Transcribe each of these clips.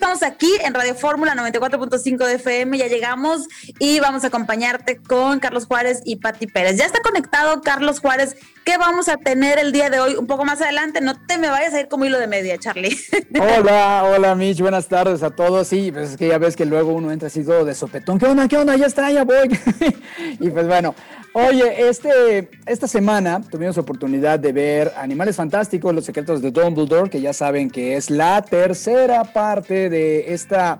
estamos aquí en Radio Fórmula 94.5 de FM, ya llegamos y vamos a acompañarte con Carlos Juárez y Pati Pérez. Ya está conectado Carlos Juárez. ¿Qué vamos a tener el día de hoy? Un poco más adelante, no te me vayas a ir como hilo de media, Charlie. Hola, hola Mitch, buenas tardes a todos. Sí, pues es que ya ves que luego uno entra así todo de sopetón. ¿Qué onda? ¿Qué onda? Ya está, ya voy. y pues bueno, Oye, este, esta semana tuvimos oportunidad de ver Animales Fantásticos, Los Secretos de Dumbledore, que ya saben que es la tercera parte de esta...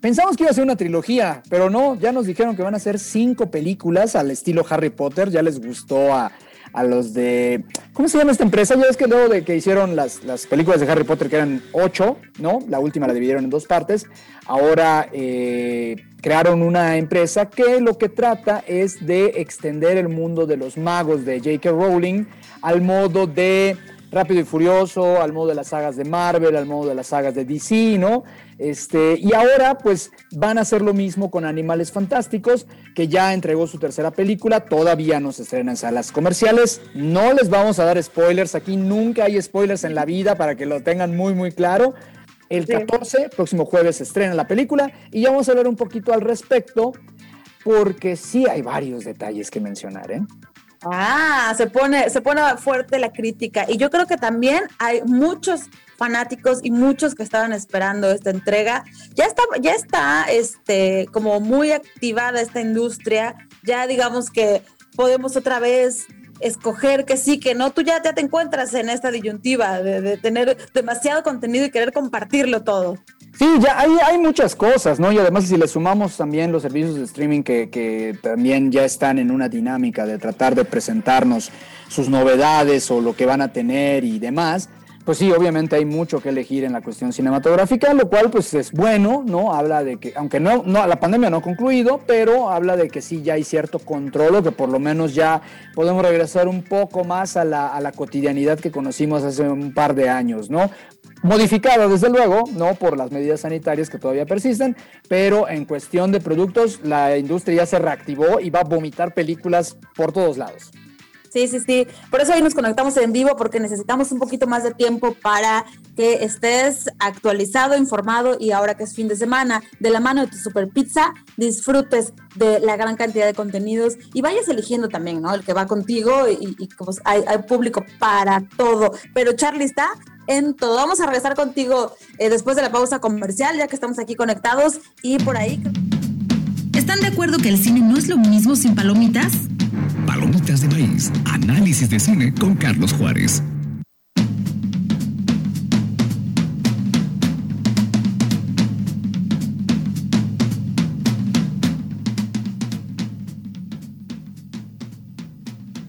Pensamos que iba a ser una trilogía, pero no, ya nos dijeron que van a ser cinco películas al estilo Harry Potter, ya les gustó a, a los de. ¿Cómo se llama esta empresa? Ya es que luego de que hicieron las, las, películas de Harry Potter, que eran ocho, ¿no? La última la dividieron en dos partes. Ahora eh, crearon una empresa que lo que trata es de extender el mundo de los magos de J.K. Rowling al modo de Rápido y Furioso, al modo de las sagas de Marvel, al modo de las sagas de DC, ¿no? Este, y ahora pues van a hacer lo mismo con Animales Fantásticos, que ya entregó su tercera película, todavía no se estrena en salas comerciales, no les vamos a dar spoilers, aquí nunca hay spoilers en la vida para que lo tengan muy muy claro. El 14, próximo jueves, se estrena la película y ya vamos a hablar un poquito al respecto, porque sí hay varios detalles que mencionar, ¿eh? Ah, se pone, se pone fuerte la crítica. Y yo creo que también hay muchos fanáticos y muchos que estaban esperando esta entrega. Ya está, ya está este, como muy activada esta industria. Ya digamos que podemos otra vez escoger que sí, que no, tú ya, te encuentras en esta disyuntiva de, tener demasiado contenido y querer compartirlo todo. Sí, ya hay, hay, muchas cosas, ¿no? Y además si le sumamos también los servicios de streaming que, que, también ya están en una dinámica de tratar de presentarnos sus novedades o lo que van a tener y demás, pues sí, obviamente hay mucho que elegir en la cuestión cinematográfica, lo cual pues es bueno, ¿no? Habla de que, aunque no, no la pandemia no ha concluido, pero habla de que sí ya hay cierto control o que por lo menos ya podemos regresar un poco más a la, a la cotidianidad que conocimos hace un par de años, ¿no? Modificada, desde luego, no por las medidas sanitarias que todavía persisten, pero en cuestión de productos, la industria ya se reactivó y va a vomitar películas por todos lados. Sí, sí, sí. Por eso hoy nos conectamos en vivo porque necesitamos un poquito más de tiempo para que estés actualizado, informado y ahora que es fin de semana, de la mano de tu super pizza, disfrutes de la gran cantidad de contenidos y vayas eligiendo también, ¿no? El que va contigo y, y pues hay, público para todo. Pero Charlie está en todo. Vamos a regresar contigo eh, después de la pausa comercial, ya que estamos aquí conectados y por ahí. ¿Están de acuerdo que el cine no es lo mismo sin palomitas? Palomitas de maíz. Análisis de cine con Carlos Juárez.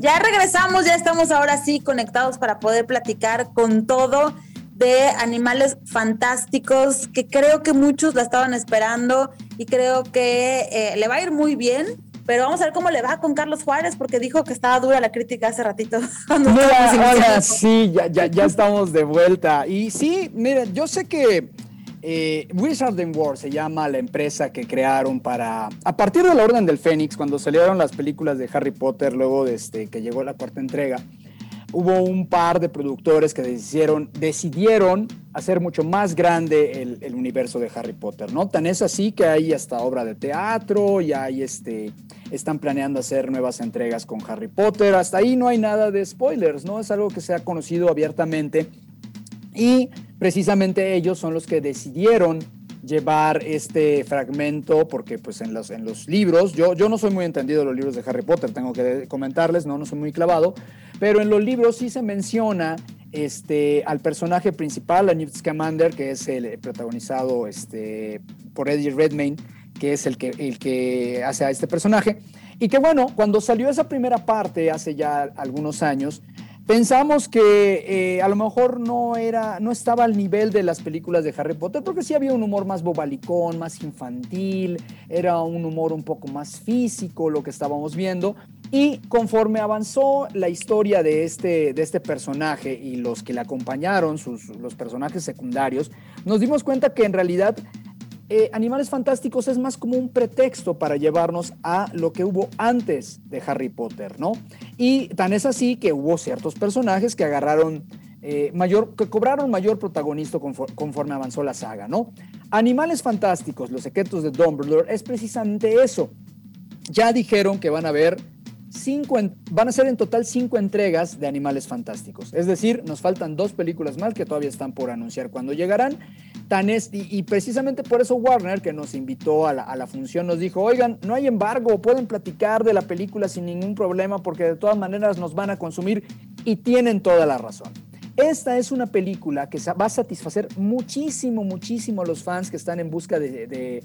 Ya regresamos, ya estamos ahora sí conectados para poder platicar con todo de animales fantásticos que creo que muchos la estaban esperando y creo que eh, le va a ir muy bien pero vamos a ver cómo le va con Carlos Juárez, porque dijo que estaba dura la crítica hace ratito. Mira, sí, ya, ya, ya estamos de vuelta. Y sí, mira, yo sé que eh, Wizard War se llama la empresa que crearon para, a partir de la Orden del Fénix, cuando salieron las películas de Harry Potter, luego de este, que llegó la cuarta entrega, hubo un par de productores que decidieron, decidieron hacer mucho más grande el, universo de Harry Potter, ¿no? Tan es así que hay hasta obra de teatro, y hay este, están planeando hacer nuevas entregas con Harry Potter, hasta ahí no hay nada de spoilers, ¿no? Es algo que se ha conocido abiertamente y precisamente ellos son los que decidieron llevar este fragmento, porque pues en los, en los libros, yo, yo no soy muy entendido de los libros de Harry Potter, tengo que comentarles, no, no soy muy clavado, pero en los libros sí se menciona este, al personaje principal, a Newt Scamander, que es el protagonizado este, por Eddie Redmayne, que es el que, el que hace a este personaje, y que bueno, cuando salió esa primera parte hace ya algunos años, Pensamos que eh, a lo mejor no era, no estaba al nivel de las películas de Harry Potter, porque sí había un humor más bobalicón, más infantil, era un humor un poco más físico lo que estábamos viendo. Y conforme avanzó la historia de este, de este personaje y los que le acompañaron, sus, los personajes secundarios, nos dimos cuenta que en realidad eh, Animales Fantásticos es más como un pretexto para llevarnos a lo que hubo antes de Harry Potter, ¿no? Y tan es así que hubo ciertos personajes que agarraron eh, mayor, que cobraron mayor protagonista conforme, avanzó la saga, ¿no? Animales Fantásticos, Los Secretos de Dumbledore, es precisamente eso. Ya dijeron que van a ver cinco, van a ser en total cinco entregas de Animales Fantásticos. Es decir, nos faltan dos películas más que todavía están por anunciar cuando llegarán. Y, precisamente por eso Warner, que nos invitó a la, a la, función, nos dijo, oigan, no hay embargo, pueden platicar de la película sin ningún problema porque de todas maneras nos van a consumir y tienen toda la razón. Esta es una película que va a satisfacer muchísimo, muchísimo a los fans que están en busca de,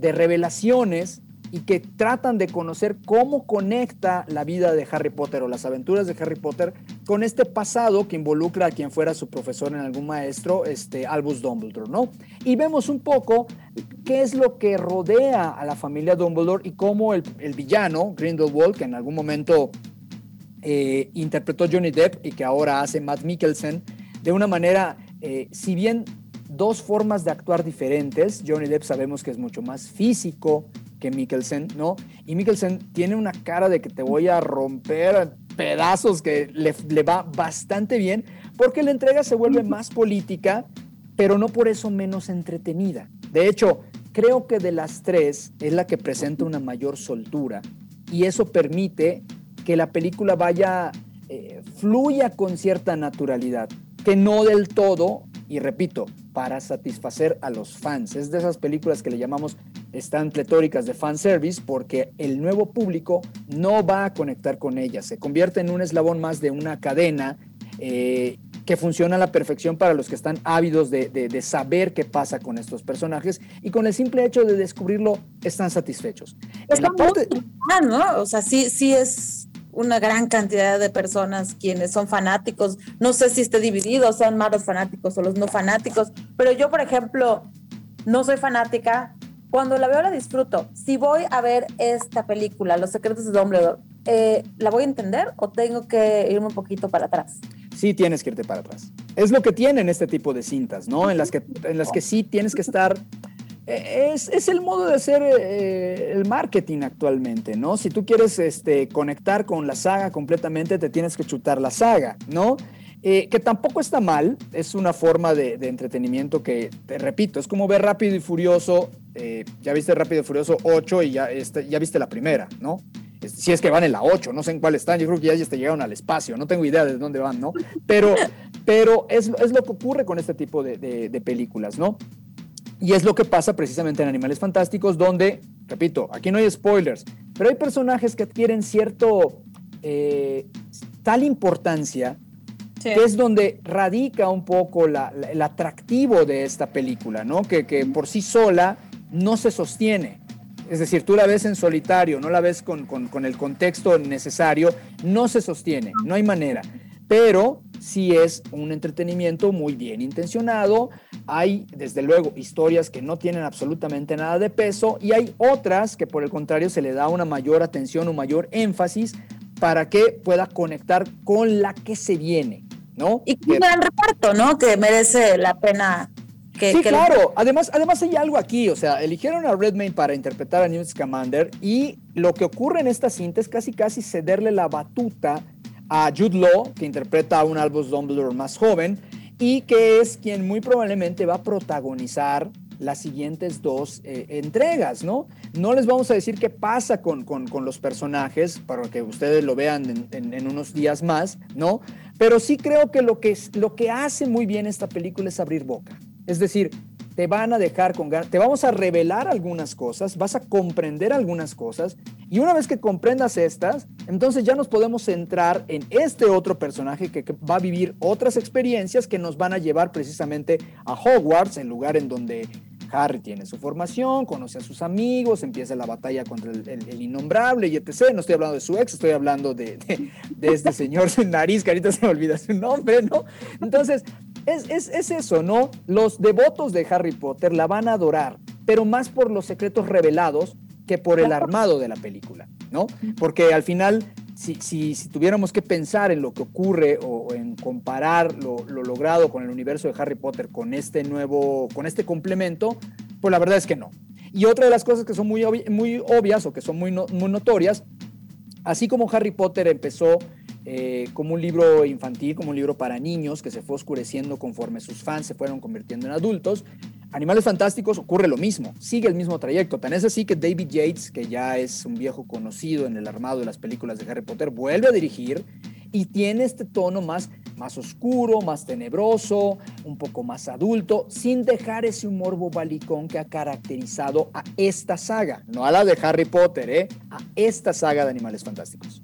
revelaciones y que tratan de conocer cómo conecta la vida de Harry Potter o las aventuras de Harry Potter con este pasado que involucra a quien fuera su profesor en algún maestro, este Albus Dumbledore, ¿no? Y vemos un poco qué es lo que rodea a la familia Dumbledore y cómo el, villano, Grindelwald, que en algún momento eh, interpretó Johnny Depp y que ahora hace Matt Mikkelsen, de una manera, eh, si bien dos formas de actuar diferentes, Johnny Depp sabemos que es mucho más físico que Mikkelsen, ¿no? Y Mikkelsen tiene una cara de que te voy a romper pedazos que le, le va bastante bien, porque la entrega se vuelve más política, pero no por eso menos entretenida. De hecho, creo que de las tres es la que presenta una mayor soltura y eso permite que la película vaya, eh, fluya con cierta naturalidad, que no del todo, y repito, para satisfacer a los fans. Es de esas películas que le llamamos están pletóricas de fanservice porque el nuevo público no va a conectar con ellas, se convierte en un eslabón más de una cadena eh, que funciona a la perfección para los que están ávidos de, saber qué pasa con estos personajes y con el simple hecho de descubrirlo están satisfechos. Está ¿no? O sea, sí, sí es una gran cantidad de personas quienes son fanáticos. No sé si esté dividido, sean más los fanáticos o los no fanáticos, pero yo, por ejemplo, no soy fanática. Cuando la veo la disfruto. Si voy a ver esta película, Los secretos de Dumbledore, eh, ¿la voy a entender o tengo que irme un poquito para atrás? Sí, tienes que irte para atrás. Es lo que tienen este tipo de cintas, ¿no? En las que, en las que sí tienes que estar es, el modo de hacer eh, el marketing actualmente, ¿no? Si tú quieres este, conectar con la saga completamente, te tienes que chutar la saga, ¿no? Eh, que tampoco está mal, es una forma de, entretenimiento que, te repito, es como ver Rápido y Furioso, eh, ya viste Rápido y Furioso 8 y ya, este, ya viste la primera, ¿no? Si es que van en la 8, no sé en cuál están, yo creo que ya, ya te llegaron al espacio, no tengo idea de dónde van, ¿no? Pero, pero es, es lo que ocurre con este tipo de, de películas, ¿no? Y es lo que pasa precisamente en Animales Fantásticos, donde, repito, aquí no hay spoilers, pero hay personajes que adquieren cierto, eh, tal importancia, que es donde radica un poco el atractivo de esta película, ¿no? Que, por sí sola no se sostiene. Es decir, tú la ves en solitario, no la ves con, con el contexto necesario, no se sostiene, no hay manera. Pero sí es un entretenimiento muy bien intencionado. Hay, desde luego, historias que no tienen absolutamente nada de peso y hay otras que, por el contrario, se le da una mayor atención, un mayor énfasis para que pueda conectar con la que se viene, ¿no? Y un gran reparto, ¿no? Que merece la pena que, sí, claro. Además, además hay algo aquí, o sea, eligieron a Redmayne para interpretar a Newt Scamander y lo que ocurre en esta cinta es casi casi cederle la batuta a Jude Law, que interpreta a un Albus Dumbledore más joven y que es quien muy probablemente va a protagonizar las siguientes dos eh, entregas, ¿no? No les vamos a decir qué pasa con, con, los personajes para que ustedes lo vean en, en, unos días más, ¿no? Pero sí creo que lo, que lo que hace muy bien esta película es abrir boca. Es decir, te van a dejar con ganas, te vamos a revelar algunas cosas, vas a comprender algunas cosas y una vez que comprendas estas, entonces ya nos podemos centrar en este otro personaje que, va a vivir otras experiencias que nos van a llevar precisamente a Hogwarts, el lugar en donde Harry tiene su formación, conoce a sus amigos, empieza la batalla contra el, innombrable y etc. No estoy hablando de su ex, estoy hablando de, de, este señor sin nariz, que ahorita se me olvida su nombre, ¿no? Entonces, es, es, eso, ¿no? Los devotos de Harry Potter la van a adorar, pero más por los secretos revelados que por el armado de la película, ¿no? Porque al final, si, si, si tuviéramos que pensar en lo que ocurre o, en comparar lo, lo, logrado con el universo de Harry Potter con este nuevo, con este complemento, pues la verdad es que no. Y otra de las cosas que son muy, muy obvias o que son muy, muy notorias, así como Harry Potter empezó eh, como un libro infantil, como un libro para niños que se fue oscureciendo conforme sus fans se fueron convirtiendo en adultos. Animales Fantásticos ocurre lo mismo, sigue el mismo trayecto. Tan es así que David Yates, que ya es un viejo conocido en el armado de las películas de Harry Potter, vuelve a dirigir y tiene este tono más, más oscuro, más tenebroso, un poco más adulto, sin dejar ese humor bobalicón que ha caracterizado a esta saga, no a la de Harry Potter, ¿eh? a esta saga de Animales Fantásticos.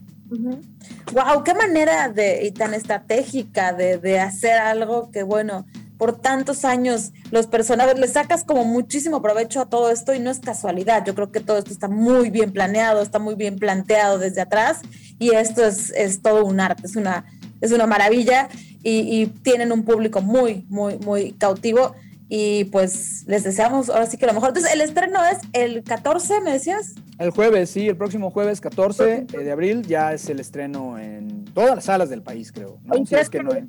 Wow, qué manera de y tan estratégica de, de, hacer algo que bueno, por tantos años los personajes le sacas como muchísimo provecho a todo esto y no es casualidad. Yo creo que todo esto está muy bien planeado, está muy bien planteado desde atrás y esto es, es todo un arte, es una, es una maravilla y, y tienen un público muy, muy, muy cautivo y pues les deseamos ahora sí que lo mejor. Entonces, el estreno es el 14, ¿me decías? El jueves, sí, el próximo jueves 14 de abril ya es el estreno en todas las salas del país, creo. ¿no? Si es que no hay...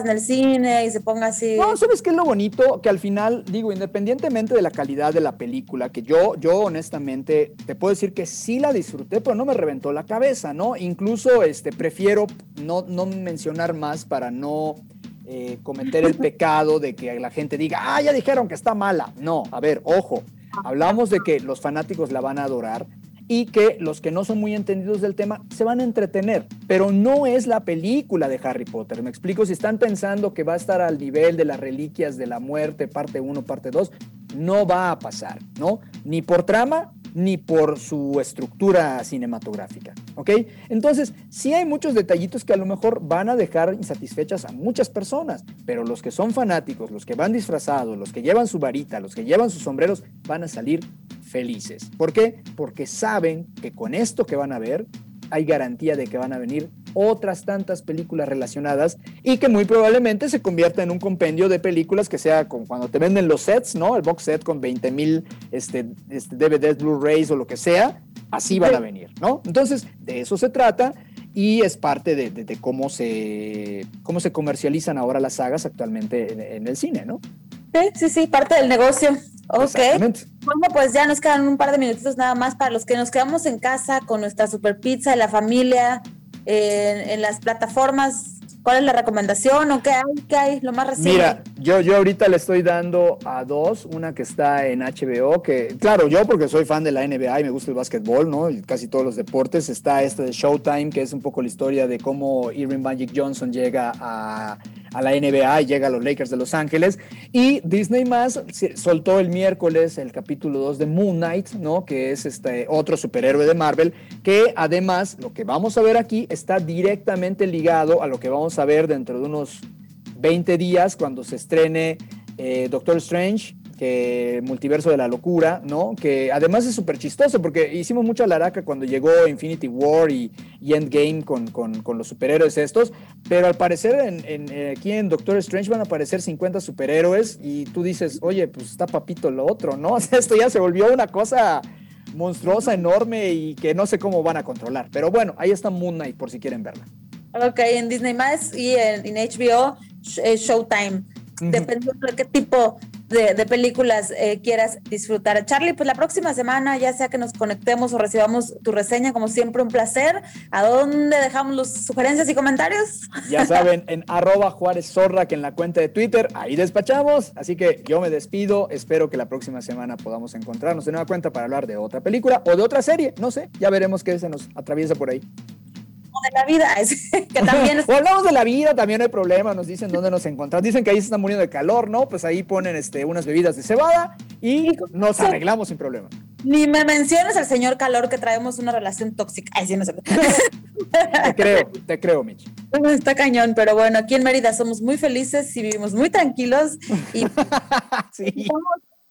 en el cine y se ponga así. No, ¿sabes qué es lo bonito? Que al final, digo, independientemente de la calidad de la película, que yo, yo honestamente te puedo decir que sí la disfruté, pero no me reventó la cabeza, ¿no? Incluso este, prefiero no, no mencionar más para no eh, cometer el pecado de que la gente diga, ah, ya dijeron que está mala. No, a ver, ojo, hablamos de que los fanáticos la van a adorar y que los que no son muy entendidos del tema se van a entretener, pero no es la película de Harry Potter. Me explico, si están pensando que va a estar al nivel de las reliquias de la muerte, parte 1, parte 2, no va a pasar, ¿no? Ni por trama, ni por su estructura cinematográfica, ¿ok? Entonces, sí hay muchos detallitos que a lo mejor van a dejar insatisfechas a muchas personas, pero los que son fanáticos, los que van disfrazados, los que llevan su varita, los que llevan sus sombreros, van a salir felices. ¿Por qué? Porque saben que con esto que van a ver hay garantía de que van a venir otras tantas películas relacionadas y que muy probablemente se convierta en un compendio de películas que sea cuando te venden los sets, ¿no? El box set con 20 mil este, este DVDs, Blu-rays o lo que sea, así van a venir, ¿no? Entonces, de eso se trata y es parte de, de, cómo, se, cómo se comercializan ahora las sagas actualmente en, en el cine, ¿no? Sí, sí, sí, parte del negocio. Ok. Bueno, pues ya nos quedan un par de minutitos nada más para los que nos quedamos en casa con nuestra super pizza de la familia, en, en las plataformas ¿Cuál es la recomendación o qué hay? ¿Qué hay? Lo más reciente. Yo, yo ahorita le estoy dando a dos, una que está en HBO, que claro, yo porque soy fan de la NBA y me gusta el básquetbol, ¿no? Y casi todos los deportes, está esta de Showtime, que es un poco la historia de cómo Irving Magic Johnson llega a, a la NBA y llega a los Lakers de Los Ángeles. Y Disney más soltó el miércoles el capítulo 2 de Moon Knight, ¿no? Que es este otro superhéroe de Marvel, que además lo que vamos a ver aquí está directamente ligado a lo que vamos a ver dentro de unos 20 días cuando se estrene eh, Doctor Strange, que Multiverso de la Locura, ¿no? Que además es súper chistoso porque hicimos mucha laraca cuando llegó Infinity War y, Endgame con, con, los superhéroes estos, pero al parecer en, eh, aquí en Doctor Strange van a aparecer 50 superhéroes y tú dices, oye, pues está papito lo otro, ¿no? esto ya se volvió una cosa monstruosa, enorme y que no sé cómo van a controlar. Pero bueno, ahí está Moon Knight por si quieren verla. Ok, en Disney más y en, HBO eh, Showtime. Dependiendo de qué tipo de, películas eh, quieras disfrutar. Charlie, pues la próxima semana, ya sea que nos conectemos o recibamos tu reseña, como siempre, un placer. ¿A dónde dejamos las sugerencias y comentarios? Ya saben, en arroba Juárez Zorra, que en la cuenta de Twitter, ahí despachamos. Así que yo me despido. Espero que la próxima semana podamos encontrarnos de nueva cuenta para hablar de otra película o de otra serie. No sé, ya veremos qué se nos atraviesa por ahí de la vida, es, que también o hablamos de la vida, también no hay problema, nos dicen dónde nos encontramos, dicen que ahí se están muriendo de calor, ¿no? Pues ahí ponen este, unas bebidas de cebada y nos arreglamos sin problema. Ni me menciones al señor calor que traemos una relación tóxica. Ay, sí, no sé. te creo, te creo, Mitch. Está cañón, pero bueno, aquí en Mérida somos muy felices y vivimos muy tranquilos y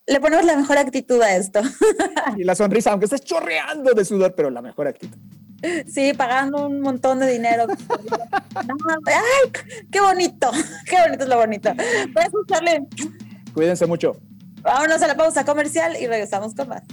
le ponemos la mejor actitud a esto. y la sonrisa, aunque estés chorreando de sudor, pero la mejor actitud. Sí, pagando un montón de dinero. ¡Ay! ¡Qué bonito! ¡Qué bonito es lo bonito! Puedes escucharle. Cuídense mucho. Vámonos a la pausa comercial y regresamos con más.